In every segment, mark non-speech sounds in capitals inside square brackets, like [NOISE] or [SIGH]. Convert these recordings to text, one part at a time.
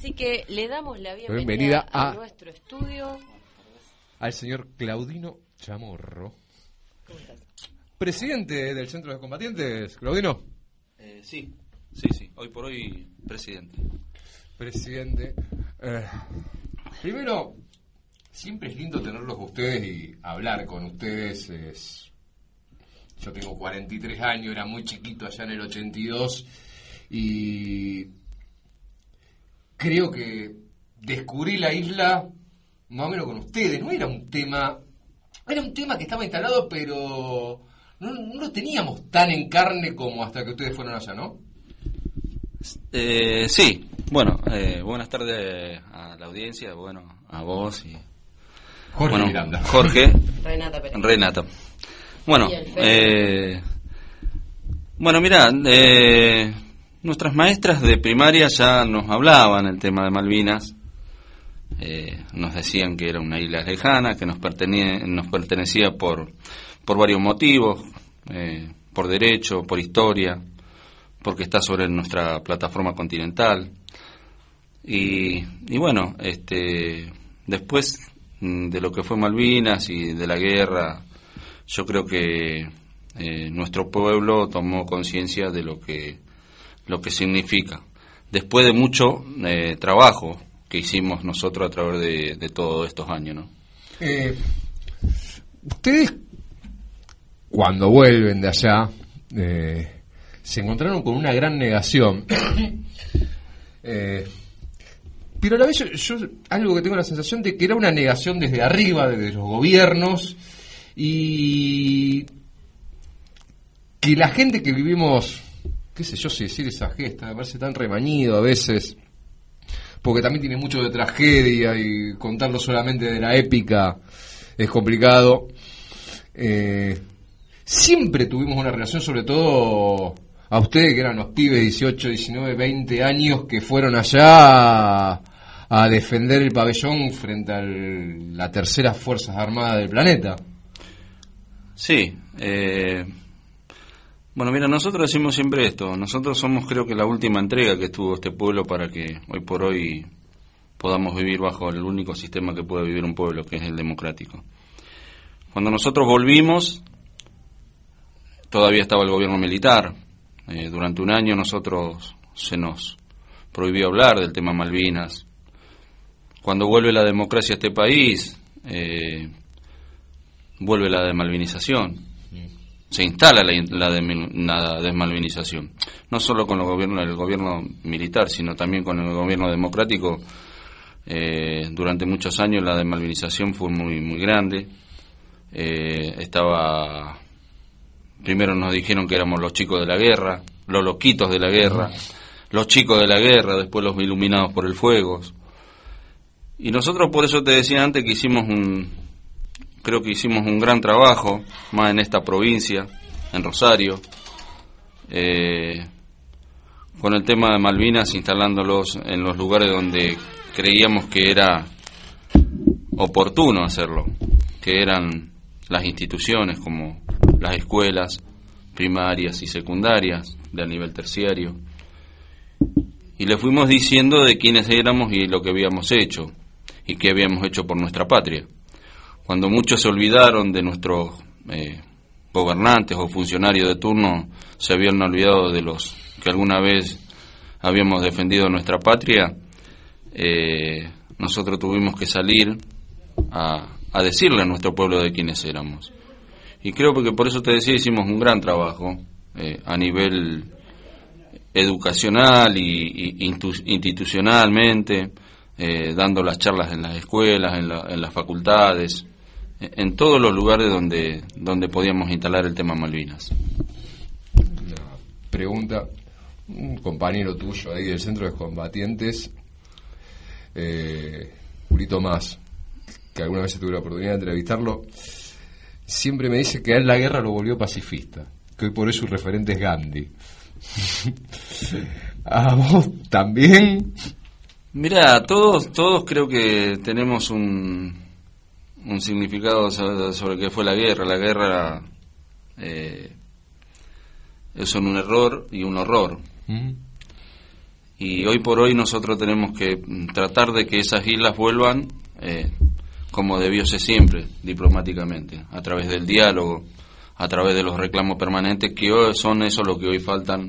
Así que le damos la bienvenida, Bienvenida a... a- nuestro estudio. al señor Claudino Chamorro. Presidente del Centro de Combatientes, Claudino. Eh, sí, sí, sí. Hoy por hoy, presidente. Presidente. Eh, primero, siempre es lindo tenerlos a ustedes y hablar con ustedes. Es, yo tengo 43 años, era muy chiquito allá en el 82 y creo que descubrí la isla más o menos con ustedes. No era un tema, era un tema que estaba instalado, pero no, no lo teníamos tan en carne como hasta que ustedes fueron allá, ¿no? Eh, sí, bueno, eh, buenas tardes a la audiencia, bueno, a vos y... Jorge bueno, Miranda. Jorge, [LAUGHS] Renata Pérez. Renata. Bueno, eh, bueno, mira, eh, nuestras maestras de primaria ya nos hablaban el tema de Malvinas. Eh, nos decían que era una isla lejana, que nos, pertene- nos pertenecía por, por varios motivos, eh, por derecho, por historia, porque está sobre nuestra plataforma continental. Y, y bueno, este, después de lo que fue Malvinas y de la guerra, yo creo que eh, nuestro pueblo tomó conciencia de lo que, lo que significa. Después de mucho eh, trabajo que hicimos nosotros a través de, todos estos años, ¿no? Eh, ustedes, cuando vuelven de allá, eh, se encontraron con una gran negación. [COUGHS] Pero a la vez yo algo que tengo la sensación de que era una negación desde arriba, desde los gobiernos, y que la gente que vivimos, qué sé yo si decir esa gesta, me parece tan remañido a veces, porque también tiene mucho de tragedia y contarlo solamente de la épica es complicado. Eh, siempre tuvimos una relación, sobre todo a ustedes que eran los pibes 18, 19, 20 años que fueron allá a, a defender el pabellón frente a la tercera Fuerzas Armadas del planeta. Sí. eh, bueno, mira, nosotros decimos siempre esto. Nosotros somos, creo que, la última entrega que tuvo este pueblo para que hoy por hoy podamos vivir bajo el único sistema que puede vivir un pueblo, que es el democrático. Cuando nosotros volvimos, todavía estaba el gobierno militar. Eh, durante un año nosotros se nos prohibió hablar del tema Malvinas. Cuando vuelve la democracia a este país, eh, vuelve la desmalvinización. Se instala la, la la desmalvinización. No solo con el gobierno, el gobierno militar, sino también con el gobierno democrático. Eh, durante muchos años la desmalvinización fue muy, muy grande. Eh, estaba. Primero nos dijeron que éramos los chicos de la guerra, los loquitos de la guerra, los chicos de la guerra, después los iluminados por el fuego. Y nosotros por eso te decía antes que hicimos un, creo que hicimos un gran trabajo, más en esta provincia, en Rosario, eh, con el tema de Malvinas, instalándolos en los lugares donde creíamos que era oportuno hacerlo, que eran las instituciones como las escuelas primarias y secundarias de a nivel terciario. Y le fuimos diciendo de quiénes éramos y lo que habíamos hecho y qué habíamos hecho por nuestra patria. Cuando muchos se olvidaron de nuestros eh, gobernantes o funcionarios de turno, se habían olvidado de los que alguna vez habíamos defendido nuestra patria, eh, nosotros tuvimos que salir a, decirle a nuestro pueblo de quiénes éramos. Y creo que por eso te decía, hicimos un gran trabajo eh, a nivel educacional y, institucionalmente, dando las charlas en las escuelas, en, la- en las facultades, en todos los lugares donde, donde podíamos instalar el tema Malvinas. Una pregunta, un compañero tuyo ahí del Centro de Combatientes, eh, Julito Más, que alguna vez tuve la oportunidad de entrevistarlo, siempre me dice que a él la guerra lo volvió pacifista, que hoy por eso su referente es Gandhi. [LAUGHS] ¿A vos también? Mira, todos, todos creo que tenemos un, un significado sobre, sobre qué fue la guerra. La guerra eh, es un error y un horror. ¿Mm? Y hoy por hoy nosotros tenemos que tratar de que esas islas vuelvan eh, como debió ser siempre, diplomáticamente, a través del diálogo, a través de los reclamos permanentes, que hoy son eso lo que hoy faltan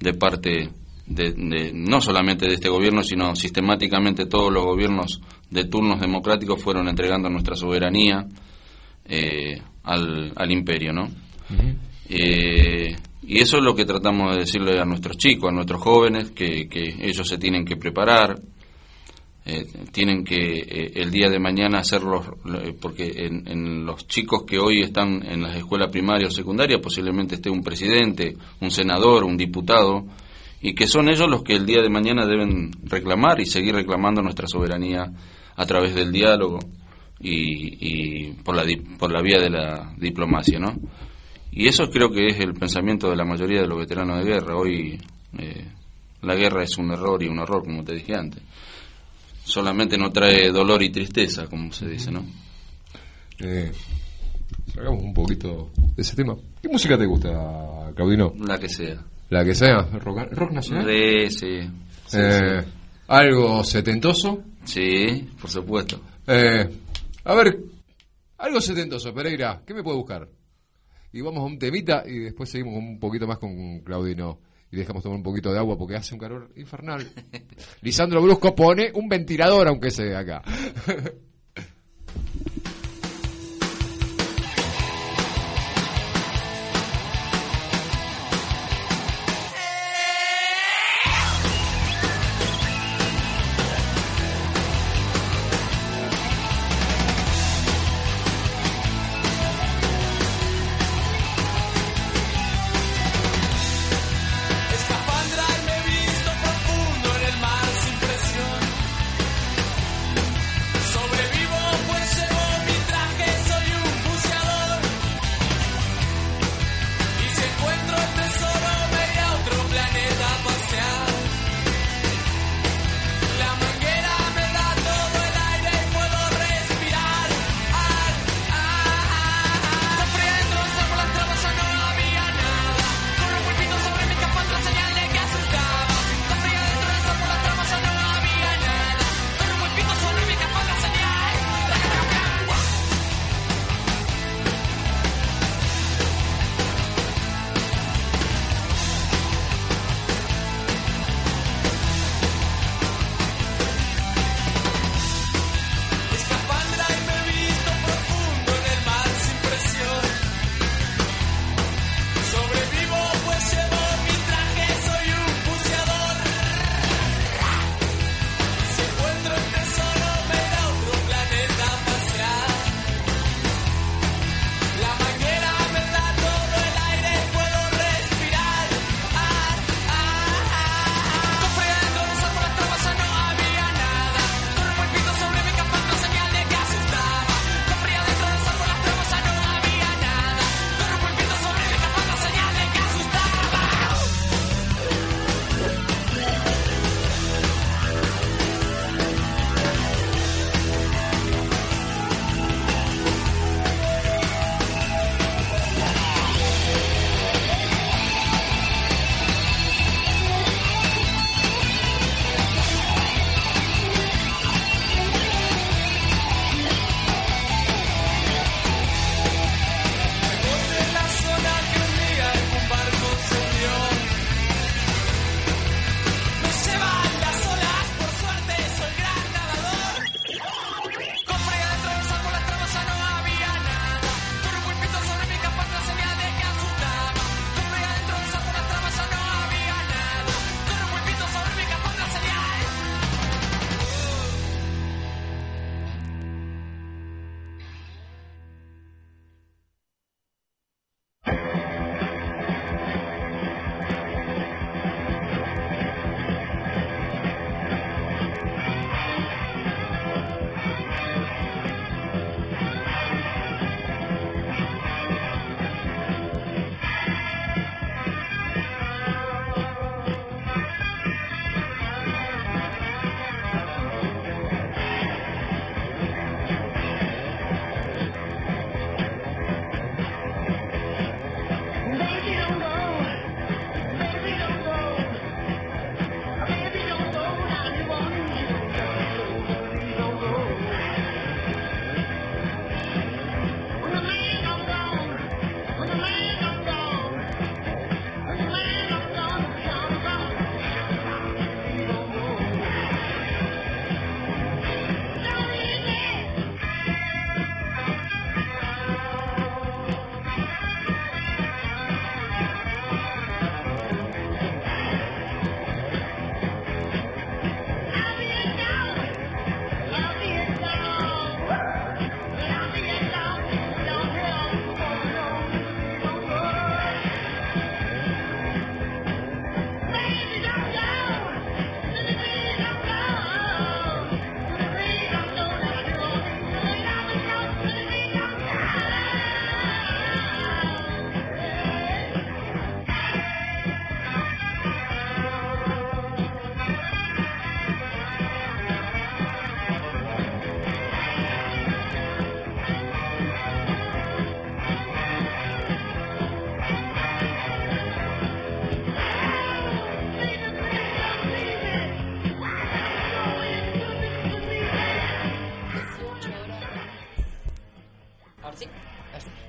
de parte de, no solamente de este gobierno, sino sistemáticamente todos los gobiernos de turnos democráticos fueron entregando nuestra soberanía eh, al, al, imperio, ¿no? eh, y eso es lo que tratamos de decirle a nuestros chicos, a nuestros jóvenes, que, que ellos se tienen que preparar, eh, tienen que eh, el día de mañana hacerlos, porque en, en, los chicos que hoy están en las escuelas primarias o secundarias posiblemente esté un presidente, un senador, un diputado, y que son ellos los que el día de mañana deben reclamar y seguir reclamando nuestra soberanía a través del diálogo y, y por, la, por la vía de la diplomacia, ¿no? Y eso creo que es el pensamiento de la mayoría de los veteranos de guerra. Hoy eh, la guerra es un error y un horror, como te dije antes. Solamente no trae dolor y tristeza, como se dice, ¿no? Eh, salgamos un poquito de ese tema. ¿Qué música te gusta, Claudino? La que sea. La que sea, rock, rock nacional. Sí, sí. sí, eh, sí. ¿Algo setentoso? Sí, por supuesto. Eh, a ver, algo setentoso, Pereira, ¿qué me puede buscar? Y vamos a un temita y después seguimos un poquito más con Claudino. Y dejamos tomar un poquito de agua porque hace un calor infernal. [LAUGHS] Lisandro Brusco pone un ventilador, aunque sea acá. [LAUGHS]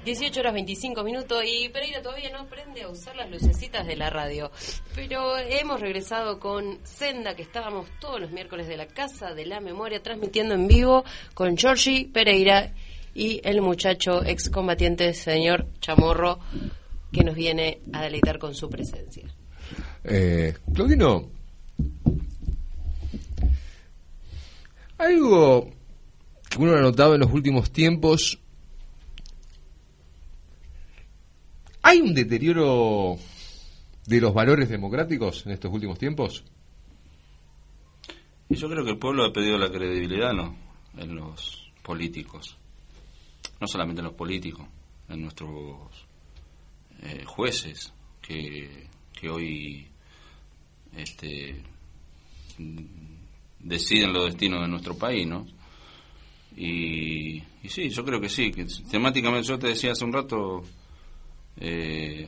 18 horas 25 minutos y Pereira todavía no aprende a usar las lucecitas de la radio. Pero hemos regresado con Senda, que estábamos todos los miércoles de la Casa de la Memoria transmitiendo en vivo con Georgie Pereira y el muchacho excombatiente señor Chamorro que nos viene a deleitar con su presencia. Eh, Claudino, algo que uno ha notado en los últimos tiempos, ¿hay un deterioro de los valores democráticos en estos últimos tiempos? Yo creo que el pueblo ha perdido la credibilidad ¿no? en los políticos, no solamente en los políticos, en nuestros eh, jueces que, que hoy este, deciden los destinos de nuestro país, ¿no? Y, y sí, yo creo que sí, que temáticamente yo te decía hace un rato, eh,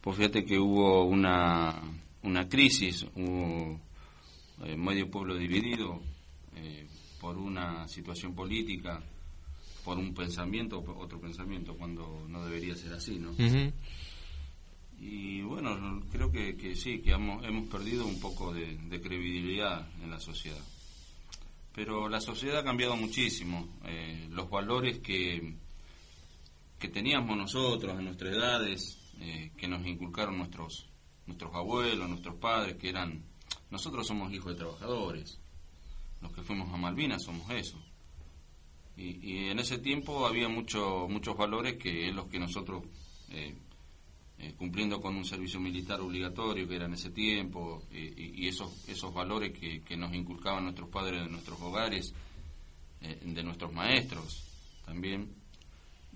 pues fíjate que hubo una, una crisis, hubo eh, medio pueblo dividido eh, por una situación política, por un pensamiento, otro pensamiento, cuando no debería ser así, ¿no? Y bueno, creo que, que sí, que hemos, hemos perdido un poco de, de, credibilidad en la sociedad. Pero la sociedad ha cambiado muchísimo. Eh, los valores que, que teníamos nosotros en nuestras edades, eh, que nos inculcaron nuestros, nuestros abuelos, nuestros padres, que eran... Nosotros somos hijos de trabajadores. Los que fuimos a Malvinas somos eso. Y, en ese tiempo había mucho, muchos valores que es los que nosotros... Eh, eh, cumpliendo con un servicio militar obligatorio que era en ese tiempo y, esos esos valores que, que, nos inculcaban nuestros padres de nuestros hogares de nuestros maestros también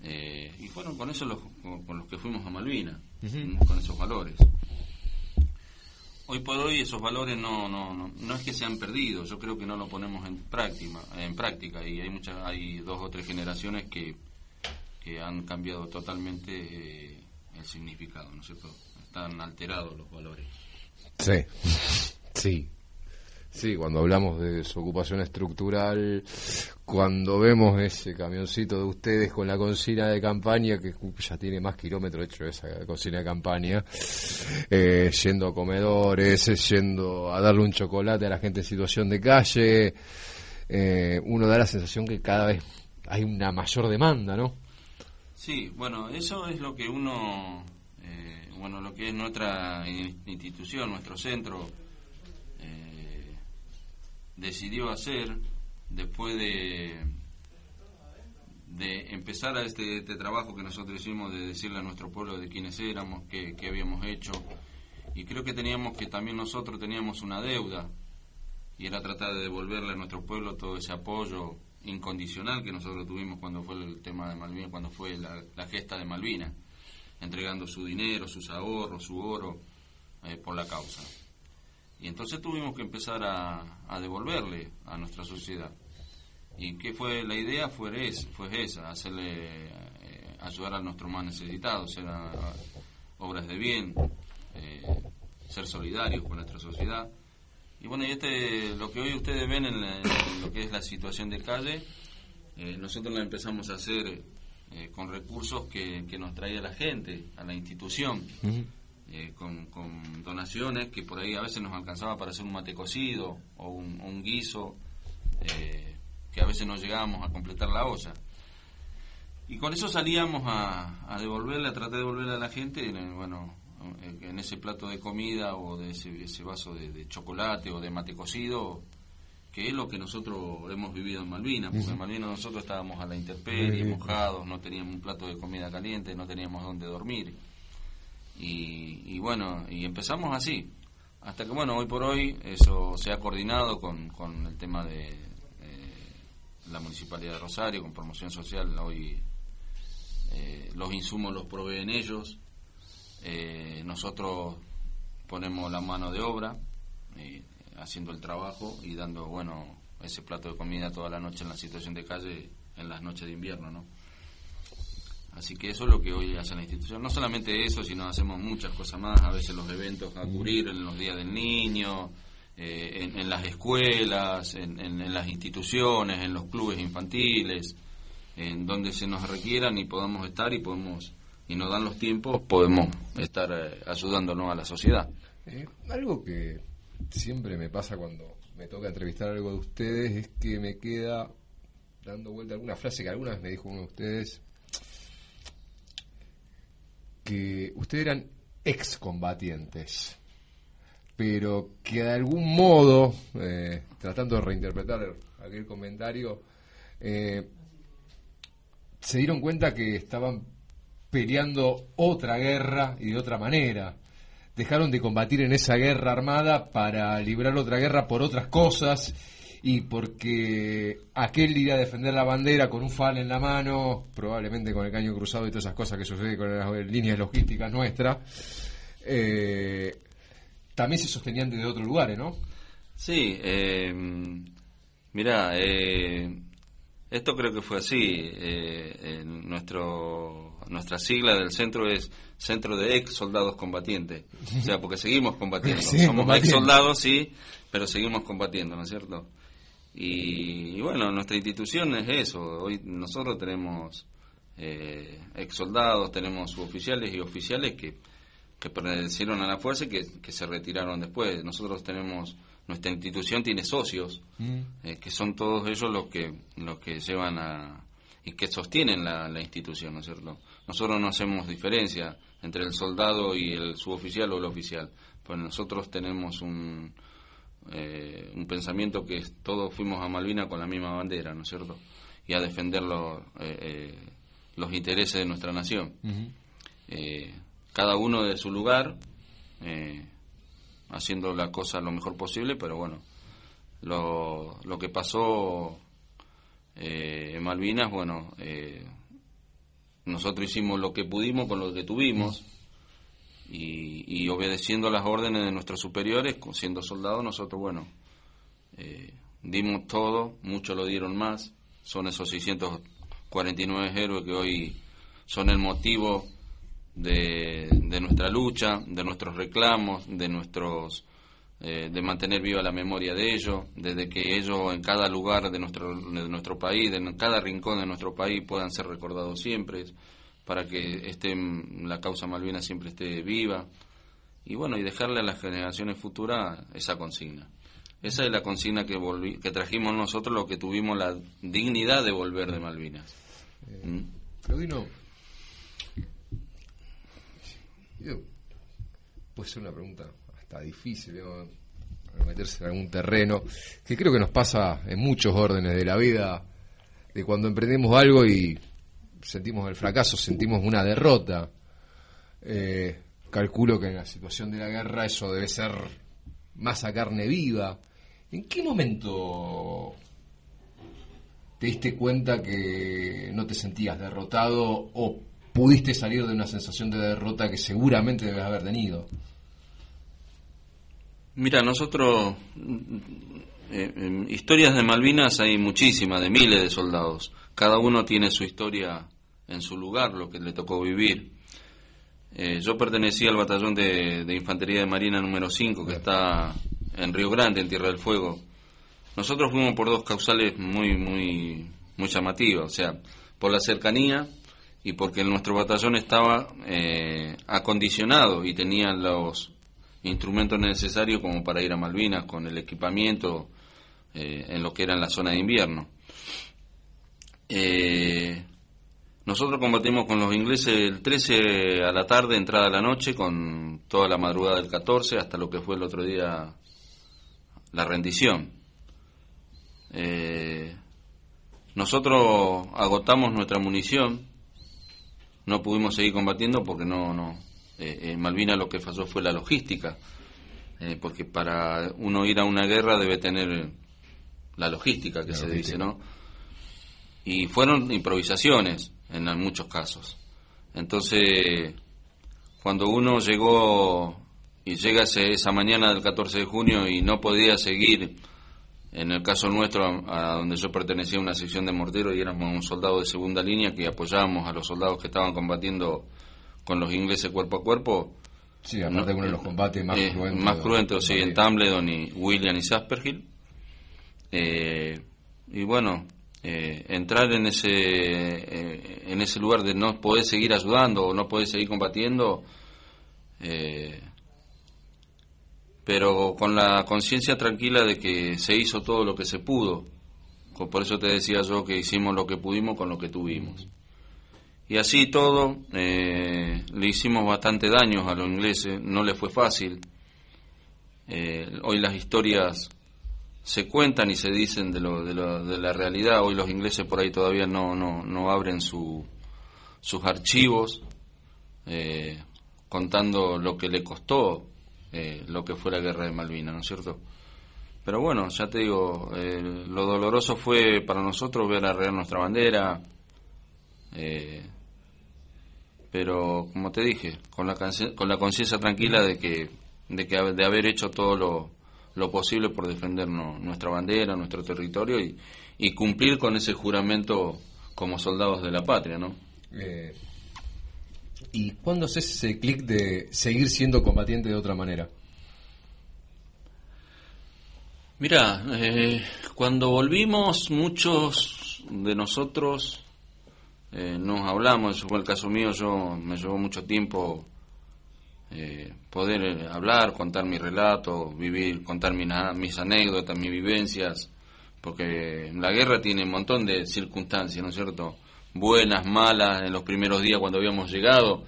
y fueron con eso los, con, con, los que fuimos a Malvinas uh -huh. con esos valores hoy por hoy esos valores no, no, no, no es que se han perdido yo creo que no lo ponemos en práctica en práctica y hay muchas hay dos o tres generaciones que que han cambiado totalmente el significado, ¿no es cierto? Están alterados los valores. Sí, [LAUGHS] sí. Sí, cuando hablamos de desocupación estructural, cuando vemos ese camioncito de ustedes con la cocina de campaña, que ya tiene más kilómetros hecho esa cocina de campaña, eh, yendo a comedores, yendo a darle un chocolate a la gente en situación de calle, eh, uno da la sensación que cada vez hay una mayor demanda, ¿no? Sí, bueno, eso es lo que uno, eh, bueno, lo que es nuestra institución, nuestro centro, decidió hacer después de, de empezar a este, este, trabajo que nosotros hicimos de decirle a nuestro pueblo de quiénes éramos, qué, qué habíamos hecho, y creo que teníamos que también nosotros teníamos una deuda, y era tratar de devolverle a nuestro pueblo todo ese apoyo incondicional que nosotros tuvimos cuando fue el tema de Malvinas, cuando fue la, gesta de Malvinas, entregando su dinero, sus ahorros, su oro eh, por la causa. Y entonces tuvimos que empezar a, devolverle a nuestra sociedad. ¿Y qué fue la idea? Fue, es, fue esa, hacerle eh, ayudar a nuestros más necesitados, hacer obras de bien, eh, ser solidarios con nuestra sociedad. Y bueno, este, lo que hoy ustedes ven en, lo que es la situación de calle, eh, nosotros la empezamos a hacer con recursos que, que, nos traía la gente, a la institución. Eh, con, con, donaciones que por ahí a veces nos alcanzaba para hacer un mate cocido o un, un guiso, eh, que a veces no llegábamos a completar la olla. Y con eso salíamos a, a devolverle, a tratar de devolverle a la gente, bueno, en ese plato de comida o de ese, ese vaso de, de, chocolate o de mate cocido, que es lo que nosotros hemos vivido en Malvinas, porque en Malvinas nosotros estábamos a la intemperie, mojados, no teníamos un plato de comida caliente, no teníamos dónde dormir. Y, y bueno, y empezamos así, hasta que bueno, hoy por hoy eso se ha coordinado con, con el tema de eh, la Municipalidad de Rosario, con promoción social, hoy eh, los insumos los proveen ellos, eh, nosotros ponemos la mano de obra eh, haciendo el trabajo y dando bueno ese plato de comida toda la noche en la situación de calle en las noches de invierno no así que eso es lo que hoy hace la institución no solamente eso sino hacemos muchas cosas más a veces los eventos a cubrir en los días del niño eh, en, las escuelas en, en, las instituciones en los clubes infantiles en donde se nos requieran y podamos estar y podemos y nos dan los tiempos, podemos estar eh, ayudándonos a la sociedad. Eh, algo que siempre me pasa cuando me toca entrevistar algo de ustedes es que me queda dando vuelta alguna frase que alguna vez me dijo uno de ustedes que ustedes eran excombatientes pero que de algún modo, eh, tratando de reinterpretar aquel comentario, eh, se dieron cuenta que estaban peleando otra guerra y de otra manera. Dejaron de combatir en esa guerra armada para librar otra guerra por otras cosas y porque aquel ir a defender la bandera con un fal en la mano, probablemente con el caño cruzado y todas esas cosas que suceden con las líneas logísticas nuestras, eh, también se sostenían desde otros lugares, ¿no? Sí, eh, mira, eh, esto creo que fue así. Eh, nuestro, nuestra sigla del centro es Centro de Ex Soldados Combatientes. O sea, porque seguimos combatiendo. [LAUGHS] Somos ex soldados, sí, pero seguimos combatiendo, ¿no es cierto? Y, bueno, nuestra institución es eso. Hoy nosotros tenemos eh, ex soldados, tenemos suboficiales y oficiales que que pertenecieron a la fuerza y que, se retiraron después. Nosotros tenemos, nuestra institución tiene socios, mm. eh, que son todos ellos los que, los que llevan a y que sostienen la, institución, ¿no es cierto? Nosotros no hacemos diferencia entre el soldado y el suboficial o el oficial, pues nosotros tenemos un, eh, un pensamiento que todos fuimos a Malvina con la misma bandera, ¿no es cierto? Y a defender eh, los intereses de nuestra nación. Cada uno de su lugar, eh, haciendo la cosa lo mejor posible, pero bueno, lo, lo que pasó eh, en Malvinas, bueno, eh, nosotros hicimos lo que pudimos con lo que tuvimos y, y obedeciendo las órdenes de nuestros superiores, siendo soldados, nosotros, bueno, dimos todo, muchos lo dieron más, son esos 649 héroes que hoy son el motivo de, nuestra lucha, de nuestros reclamos, de nuestros eh, de mantener viva la memoria de ellos, desde que ellos en cada lugar de nuestro, de nuestro país, en cada rincón de nuestro país puedan ser recordados siempre, para que esté, la causa Malvinas siempre esté viva. Y bueno, y dejarle a las generaciones futuras esa consigna. Esa es la consigna que, volví, que trajimos nosotros, lo que tuvimos la dignidad de volver de Malvinas. Eh, ¿Mm? puede ser una pregunta hasta difícil, meterse en algún terreno, que creo que nos pasa en muchos órdenes de la vida, de cuando emprendemos algo y sentimos el fracaso, sentimos una derrota. Eh, calculo que en la situación de la guerra eso debe ser más a carne viva. ¿En qué momento te diste cuenta que no te sentías derrotado o pudiste salir de una sensación de derrota que seguramente debes haber tenido? Mira, nosotros, eh, historias de Malvinas hay muchísimas, de miles de soldados. Cada uno tiene su historia en su lugar, lo que le tocó vivir. Eh, yo pertenecía al batallón de, Infantería de Marina número 5, que está en Río Grande, en Tierra del Fuego. Nosotros fuimos por dos causales muy, muy, muy llamativas, o sea, por la cercanía y porque nuestro batallón estaba eh, acondicionado y tenía los instrumentos necesarios como para ir a Malvinas con el equipamiento eh, en lo que era en la zona de invierno. Eh, nosotros combatimos con los ingleses el 13 a la tarde, entrada a la noche, con toda la madrugada del 14 hasta lo que fue el otro día la rendición. nosotros agotamos nuestra munición no pudimos seguir combatiendo porque no, no, eh, en Malvinas lo que falló fue la logística, eh, porque para uno ir a una guerra debe tener la logística que se dice, ¿no? Y fueron improvisaciones en muchos casos. Entonces, cuando uno llegó y llega esa mañana del 14 de junio y no podía seguir en el caso nuestro, a, donde yo pertenecía a una sección de morteros y éramos un soldado de segunda línea que apoyábamos a los soldados que estaban combatiendo con los ingleses cuerpo a cuerpo. Sí, aparte uno de los combates más eh, cruentos. Más cruentos, sí, en Tumbledon y William y Sasperhill. Eh, y bueno, eh, entrar en ese eh, en ese lugar de no poder seguir ayudando o no poder seguir combatiendo eh, pero con la conciencia tranquila de que se hizo todo lo que se pudo. Por eso te decía yo que hicimos lo que pudimos con lo que tuvimos. Y así todo le hicimos bastante daños a los ingleses no les fue fácil. Hoy las historias se cuentan y se dicen de, lo, de, lo, de, la realidad. Hoy los ingleses por ahí todavía no, no, no abren su, sus archivos eh, contando lo que le costó eh, lo que fue la guerra de Malvinas, ¿no es cierto? Pero bueno, ya te digo, eh, lo doloroso fue para nosotros ver arrear nuestra bandera, pero como te dije, con la, con la conciencia tranquila de que, de que de haber hecho todo lo, lo posible por defender nuestra bandera, nuestro territorio y, y, cumplir con ese juramento como soldados de la patria, ¿no? Eh, ¿Y cuándo haces ese clic de seguir siendo combatiente de otra manera? Mira, eh, cuando volvimos muchos de nosotros eh, nos hablamos, eso fue el caso mío, yo me llevó mucho tiempo eh, poder eh, hablar, contar mi relato, vivir, contar mis anécdotas, mis vivencias, porque la guerra tiene un montón de circunstancias, ¿no es cierto? Buenas, malas, en los primeros días cuando habíamos llegado,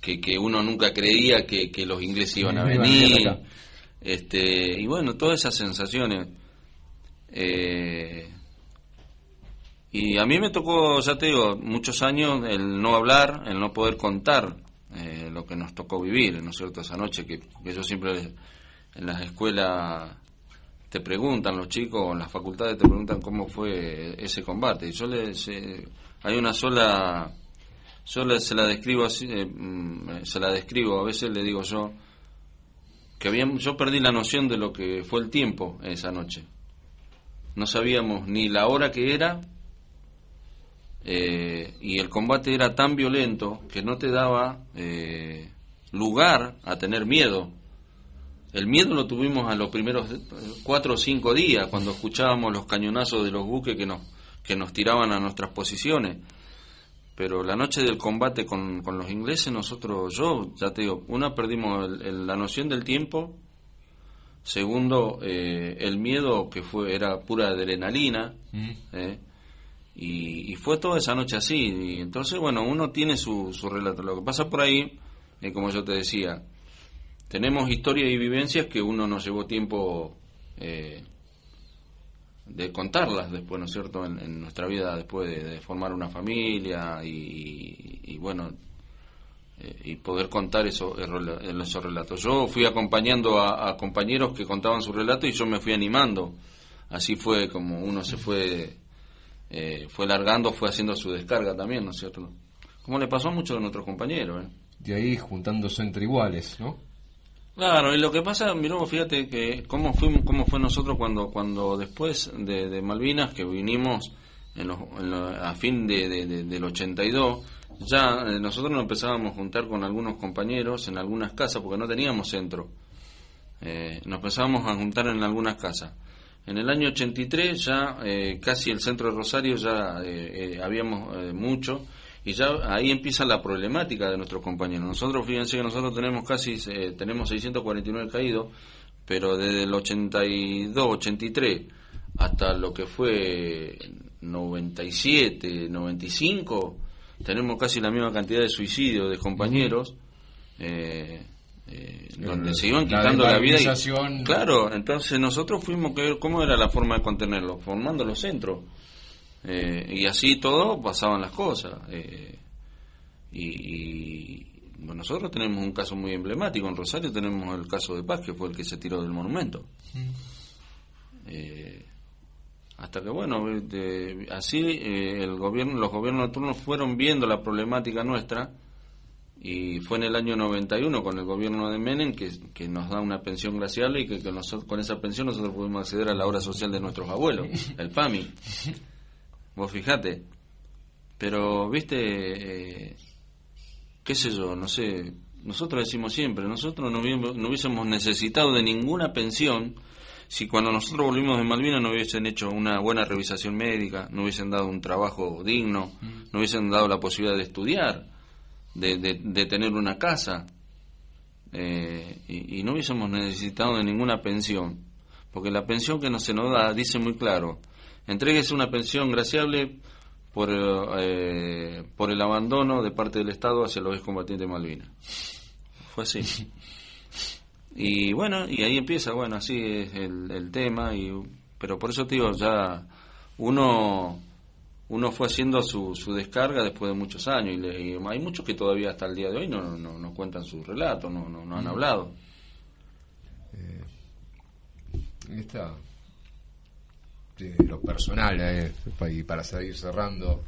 que, que uno nunca creía que, que los ingleses iban a venir, este, y bueno, todas esas sensaciones. Eh, y a mí me tocó, ya te digo, muchos años el no hablar, el no poder contar eh, lo que nos tocó vivir, ¿no es cierto?, esa noche, que, yo siempre en las escuelas te preguntan, los chicos en las facultades te preguntan cómo fue ese combate. Y yo les, hay una sola, yo se la describo así, eh, mm, se la describo, a veces le digo yo, que habíamos, yo perdí la noción de lo que fue el tiempo esa noche. No sabíamos ni la hora que era, eh, y el combate era tan violento que no te daba eh, lugar a tener miedo. El miedo lo tuvimos a los primeros cuatro o cinco días cuando escuchábamos los cañonazos de los buques que nos, que nos tiraban a nuestras posiciones. Pero la noche del combate con, con los ingleses, nosotros, yo, ya te digo, una, perdimos la noción del tiempo, segundo, eh, el miedo que fue era pura adrenalina, mm. Y, fue toda esa noche así. Y entonces, bueno, uno tiene su, su relato. Lo que pasa por ahí, es como yo te decía, tenemos historias y vivencias que uno nos llevó tiempo eh, de contarlas después, ¿no es cierto?, en, nuestra vida después de, formar una familia y, bueno, eh, y poder contar eso, esos relatos. Yo fui acompañando a, a, compañeros que contaban su relato y yo me fui animando. Así fue como uno se fue eh, fue largando, fue haciendo su descarga también, ¿no es cierto? Como le pasó a muchos de nuestros compañeros. ¿eh? De ahí juntándose entre iguales, ¿no? Claro, y lo que pasa, miró, fíjate que cómo, fuimos, cómo fue nosotros cuando, cuando después de, Malvinas, que vinimos en a fin de, del 82, ya eh, nosotros nos empezábamos a juntar con algunos compañeros en algunas casas, porque no teníamos centro. Eh, nos empezábamos a juntar en algunas casas. En el año 83 ya eh, casi el centro de Rosario ya eh, eh, habíamos mucho y ya ahí empieza la problemática de nuestros compañeros. Nosotros, fíjense que nosotros tenemos casi tenemos 649 caídos, pero desde el 82, 83 hasta lo que fue 97, 95 tenemos casi la misma cantidad de suicidios de compañeros. Eh, eh, donde se iban quitando la, vida. Y, claro, entonces nosotros fuimos que ver cómo era la forma de contenerlo, formando los centros. Eh, y así todo pasaban las cosas. Eh, y, bueno, nosotros tenemos un caso muy emblemático. En Rosario tenemos el caso de Paz, que fue el que se tiró del monumento. hasta que, bueno, así el gobierno, los gobiernos turno fueron viendo la problemática nuestra y fue en el año 91 con el gobierno de Menem que, que nos da una pensión glacial y que, con esa pensión nosotros pudimos acceder a la obra social de nuestros abuelos, [LAUGHS] el PAMI. Vos fijate. Pero, viste, eh, qué sé yo, no sé, nosotros decimos siempre, nosotros no, no hubiésemos necesitado de ninguna pensión si cuando nosotros volvimos de Malvinas no hubiesen hecho una buena revisación médica, no hubiesen dado un trabajo digno, no hubiesen dado la posibilidad de estudiar, de, de, tener una casa, eh, y, no hubiésemos necesitado de ninguna pensión, porque la pensión que no se nos da dice muy claro, entregues una pensión graciable por, eh, por el abandono de parte del Estado hacia los excombatientes de Malvinas. Fue así. [LAUGHS] Y bueno, y ahí empieza, bueno, así es el, tema, y, pero por eso te digo, ya uno uno fue haciendo su, su descarga después de muchos años y, hay muchos que todavía hasta el día de hoy no, no, no cuentan su relato, no, no, han hablado. Eh, esta, de lo personal, eh, y para seguir cerrando,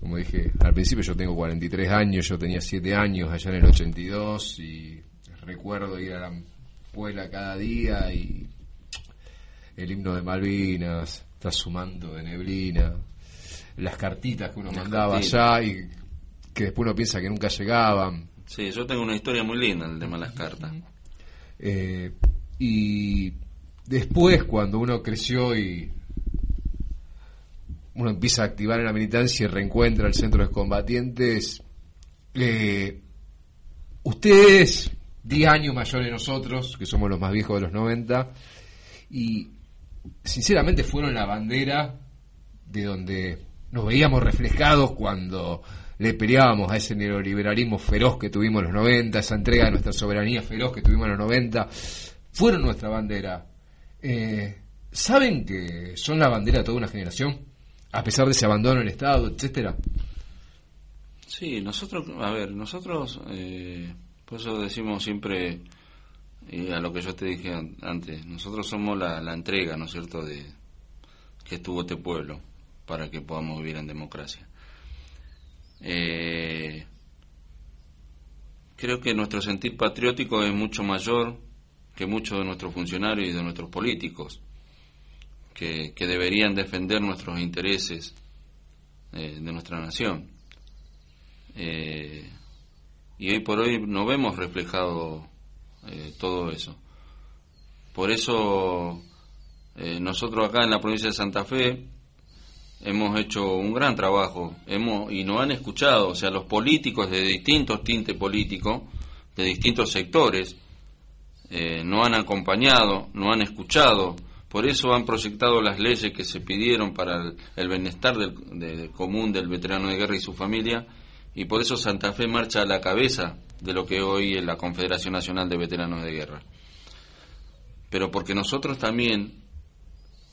como dije al principio, yo tengo 43 años, yo tenía 7 años allá en el 82 y recuerdo ir a la escuela cada día y el himno de Malvinas, está sumando de neblina, las cartitas que uno mandaba allá y que después uno piensa que nunca llegaban. Sí, yo tengo una historia muy linda el de las cartas. Eh, y después, cuando uno creció y uno empieza a activar en la militancia y reencuentra el centro de combatientes, eh, ustedes 10 años mayores de nosotros, que somos los más viejos de los 90, y sinceramente fueron la bandera de donde nos veíamos reflejados cuando le peleábamos a ese neoliberalismo feroz que tuvimos en los 90, esa entrega de nuestra soberanía feroz que tuvimos en los 90, fueron nuestra bandera. Eh, ¿Saben que son la bandera de toda una generación? A pesar de ese abandono del Estado, etcétera. Sí, nosotros, a ver, nosotros eh, por eso decimos siempre, y a lo que yo te dije antes, nosotros somos la, entrega, ¿no es cierto?, de que estuvo este pueblo para que podamos vivir en democracia. Eh, creo que nuestro sentir patriótico es mucho mayor que muchos de nuestros funcionarios y de nuestros políticos, que, deberían defender nuestros intereses eh, de nuestra nación. Eh, y hoy por hoy no vemos reflejado todo eso. Por eso nosotros acá en la provincia de Santa Fe hemos hecho un gran trabajo hemos, y nos han escuchado, o sea, los políticos de distintos tintes políticos, de distintos sectores, eh, nos han acompañado, nos han escuchado, por eso han proyectado las leyes que se pidieron para el, bienestar del, común del veterano de guerra y su familia y por eso Santa Fe marcha a la cabeza de lo que hoy es la Confederación Nacional de Veteranos de Guerra. Pero porque nosotros también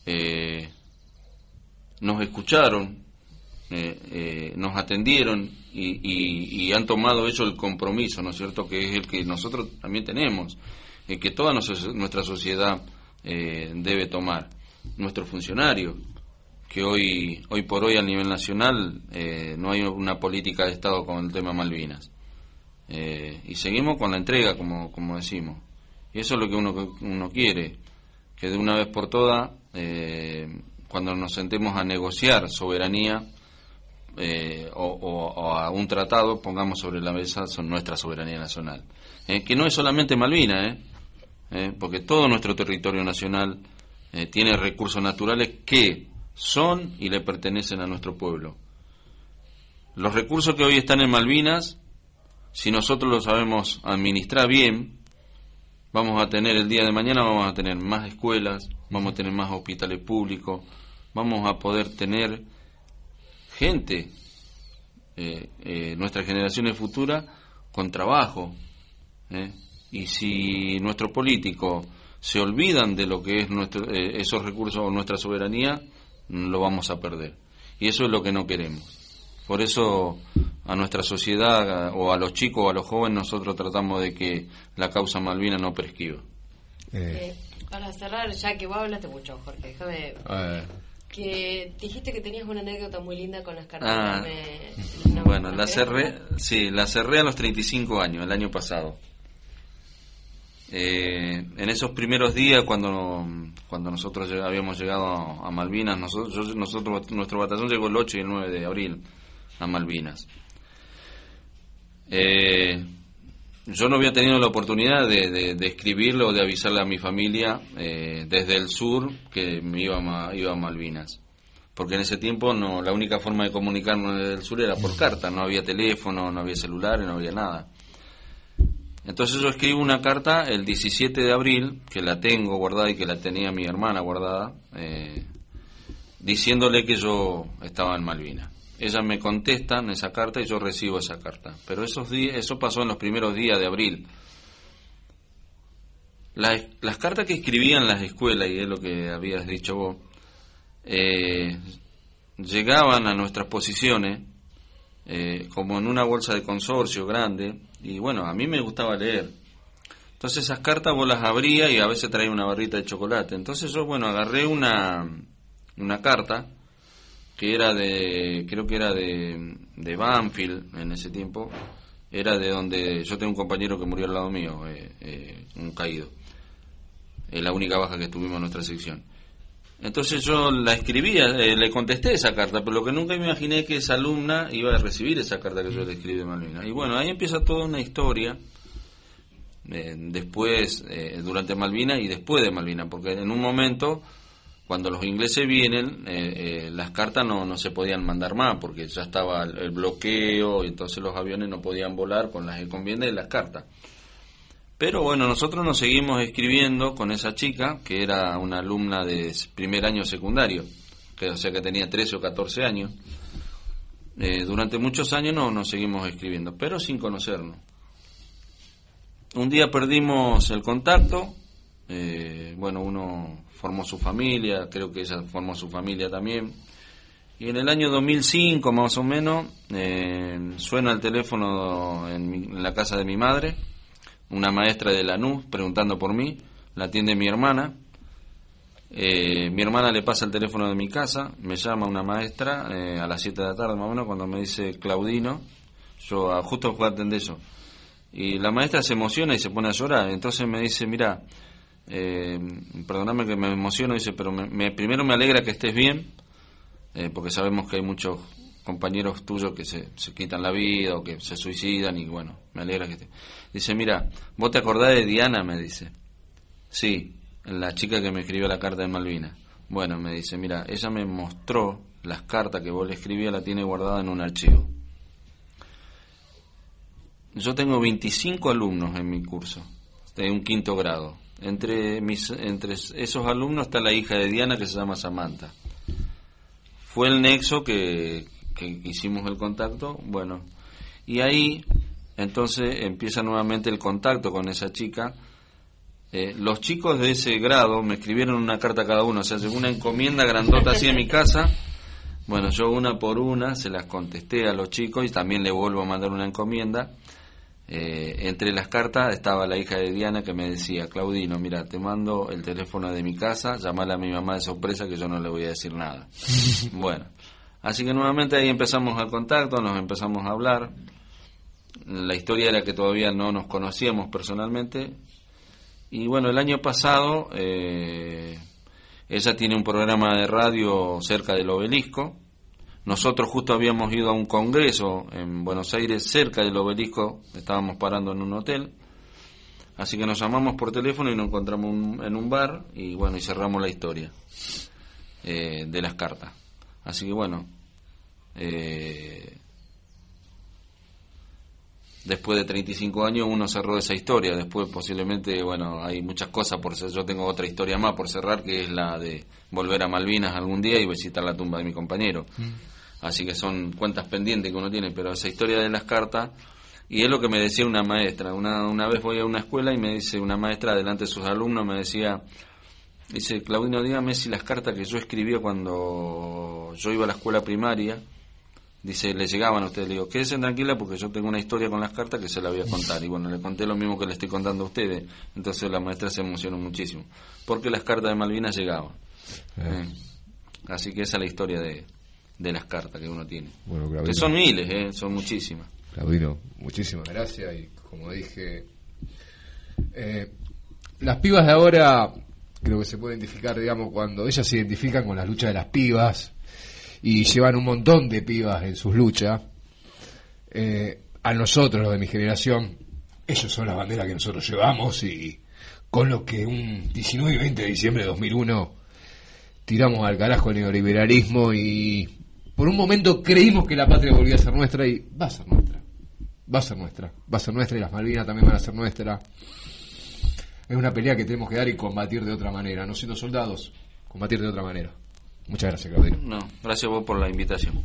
eh, nos escucharon, eh, eh, nos atendieron y, han tomado ellos el compromiso, ¿no es cierto?, que es el que nosotros también tenemos, que toda nuestra sociedad debe tomar, nuestros funcionarios, que hoy, hoy por hoy a nivel nacional eh, no hay una política de Estado con el tema Malvinas. Eh, y seguimos con la entrega, como, como decimos. Y eso es lo que uno, uno quiere, que de una vez por todas, eh, cuando nos sentemos a negociar soberanía o, a un tratado, pongamos sobre la mesa son nuestra soberanía nacional. que no es solamente Malvinas, porque todo nuestro territorio nacional tiene recursos naturales que son y le pertenecen a nuestro pueblo. Los recursos que hoy están en Malvinas, si nosotros los sabemos administrar bien, vamos a tener el día de mañana, vamos a tener más escuelas, vamos a tener más hospitales públicos, vamos a poder tener gente, eh, eh, nuestras generaciones futuras, con trabajo. ¿eh? Y si nuestros políticos se olvidan de lo que es nuestro, esos recursos o nuestra soberanía, lo vamos a perder. Y eso es lo que no queremos. Por eso a nuestra sociedad o a los chicos o a los jóvenes nosotros tratamos de que la causa Malvina no prescriba. Eh. eh para cerrar, ya que vos hablaste mucho, Jorge, déjame... Que dijiste que tenías una anécdota muy linda con las cartas. Ah, [LAUGHS] bueno, la cerré, sí, la cerré a los 35 años, el año pasado. Eh, en esos primeros días, cuando, cuando nosotros habíamos llegado a, Malvinas, nosotros, nosotros, nuestro batallón llegó el 8 y el 9 de abril a Malvinas. Eh, yo no había tenido la oportunidad de, de, escribirlo o de avisarle a mi familia eh, desde el sur que me iba a, iba Malvinas. Porque en ese tiempo no la única forma de comunicarnos desde el sur era por carta, no había teléfono, no había celulares, no había nada. Entonces yo escribo una carta el 17 de abril, que la tengo guardada y que la tenía mi hermana guardada, eh, diciéndole que yo estaba en Malvinas. Ella me contesta en esa carta y yo recibo esa carta. Pero esos días, eso pasó en los primeros días de abril. las cartas que escribían las escuelas, y es lo que habías dicho vos, eh, llegaban a nuestras posiciones eh, como en una bolsa de consorcio grande, y bueno, a mí me gustaba leer. Entonces esas cartas vos las abría y a veces traía una barrita de chocolate. Entonces yo, bueno, agarré una, una carta que era de, creo que era de, de Banfield en ese tiempo, era de donde yo tengo un compañero que murió al lado mío, eh, eh, un caído. Es la única baja que tuvimos en nuestra sección. Entonces yo la escribía, eh, le contesté esa carta, pero lo que nunca me imaginé que esa alumna iba a recibir esa carta que yo le escribí de Malvinas. Y bueno, ahí empieza toda una historia, después, durante Malvinas y después de Malvinas, porque en un momento cuando los ingleses vienen, eh, eh, las cartas no, no se podían mandar más porque ya estaba el, bloqueo y entonces los aviones no podían volar con las encomiendas y las cartas. Pero bueno, nosotros nos seguimos escribiendo con esa chica, que era una alumna de primer año secundario, que, o sea que tenía 13 o 14 años. Eh, durante muchos años no nos seguimos escribiendo, pero sin conocernos. Un día perdimos el contacto, bueno, uno formó su familia, creo que ella formó su familia también. Y en el año 2005 más o menos eh, suena el teléfono en, la casa de mi madre, una maestra de Lanús preguntando por mí, la atiende mi hermana. Eh, mi hermana le pasa el teléfono de mi casa, me llama una maestra eh, a las 7 de la tarde más o menos cuando me dice Claudino, yo a, justo a atender eso. Y la maestra se emociona y se pone a llorar, entonces me dice, mira, eh, perdóname que me emociono, dice, pero me, primero me alegra que estés bien, eh, porque sabemos que hay muchos compañeros tuyos que se, quitan la vida o que se suicidan y bueno, me alegra que estés. Dice, mira, ¿vos te acordás de Diana? Me dice. Sí, la chica que me escribió la carta de Malvina. Bueno, me dice, mira, ella me mostró las cartas que vos le escribías, la tiene guardada en un archivo. Yo tengo 25 alumnos en mi curso, de un quinto grado. Entre, mis, entre esos alumnos está la hija de Diana que se llama Samantha. Fue el nexo que, que hicimos el contacto, bueno, y ahí entonces empieza nuevamente el contacto con esa chica. Eh, los chicos de ese grado me escribieron una carta cada uno, o sea, una encomienda grandota así en mi casa. Bueno, yo una por una se las contesté a los chicos y también le vuelvo a mandar una encomienda. Eh, entre las cartas estaba la hija de Diana que me decía, Claudino, mira, te mando el teléfono de mi casa, llamala a mi mamá de sorpresa que yo no le voy a decir nada. [LAUGHS] bueno, así que nuevamente ahí empezamos el contacto, nos empezamos a hablar. La historia era que todavía no nos conocíamos personalmente. Y bueno, el año pasado eh, ella tiene un programa de radio cerca del obelisco nosotros justo habíamos ido a un congreso en Buenos Aires, cerca del obelisco, estábamos parando en un hotel, así que nos llamamos por teléfono y nos encontramos en un bar y bueno, y cerramos la historia eh, de las cartas. Así que bueno, eh, después de 35 años uno cerró esa historia, después posiblemente, bueno, hay muchas cosas por ser, yo tengo otra historia más por cerrar, que es la de volver a Malvinas algún día y visitar la tumba de mi compañero. Mm así que son cuentas pendientes que uno tiene, pero esa historia de las cartas, y es lo que me decía una maestra, una, una vez voy a una escuela y me dice una maestra delante de sus alumnos, me decía, dice, Claudino, dígame si las cartas que yo escribía cuando yo iba a la escuela primaria, dice, le llegaban a ustedes, le digo, quédense tranquila porque yo tengo una historia con las cartas que se la voy a contar, y bueno, le conté lo mismo que le estoy contando a ustedes, entonces la maestra se emocionó muchísimo, porque las cartas de Malvinas llegaban. Eh. Así que esa es la historia de, de las cartas que uno tiene. que son miles, ¿eh? son muchísimas. Claudino, muchísimas gracias y como dije, eh, las pibas de ahora creo que se puede identificar, digamos, cuando ellas se identifican con las luchas de las pibas y llevan un montón de pibas en sus luchas. Eh, a nosotros, los de mi generación, ellos son la bandera que nosotros llevamos y con lo que un 19 y 20 de diciembre de 2001 tiramos al carajo el neoliberalismo y por un momento creímos que la patria volvía a ser nuestra y va a ser nuestra. Va a ser nuestra. Va a ser nuestra y las Malvinas también van a ser nuestra. Es una pelea que tenemos que dar y combatir de otra manera. No siendo soldados, combatir de otra manera. Muchas gracias, Claudio. No, gracias a vos por la invitación.